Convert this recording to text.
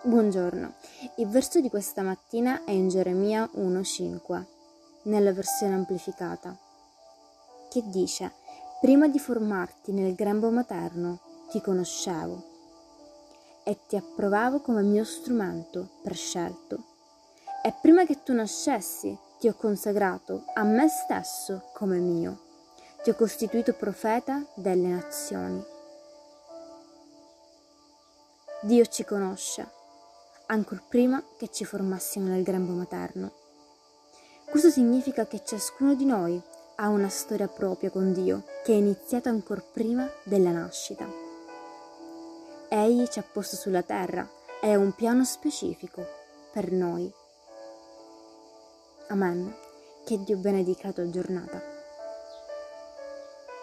Buongiorno, il verso di questa mattina è in Geremia 1.5, nella versione amplificata, che dice, prima di formarti nel grembo materno ti conoscevo e ti approvavo come mio strumento prescelto. E prima che tu nascessi ti ho consacrato a me stesso come mio, ti ho costituito profeta delle nazioni. Dio ci conosce ancor prima che ci formassimo nel grembo materno. Questo significa che ciascuno di noi ha una storia propria con Dio che è iniziata ancor prima della nascita. Egli ci ha posto sulla terra e ha un piano specifico per noi. Amen. Che Dio benedica la tua giornata.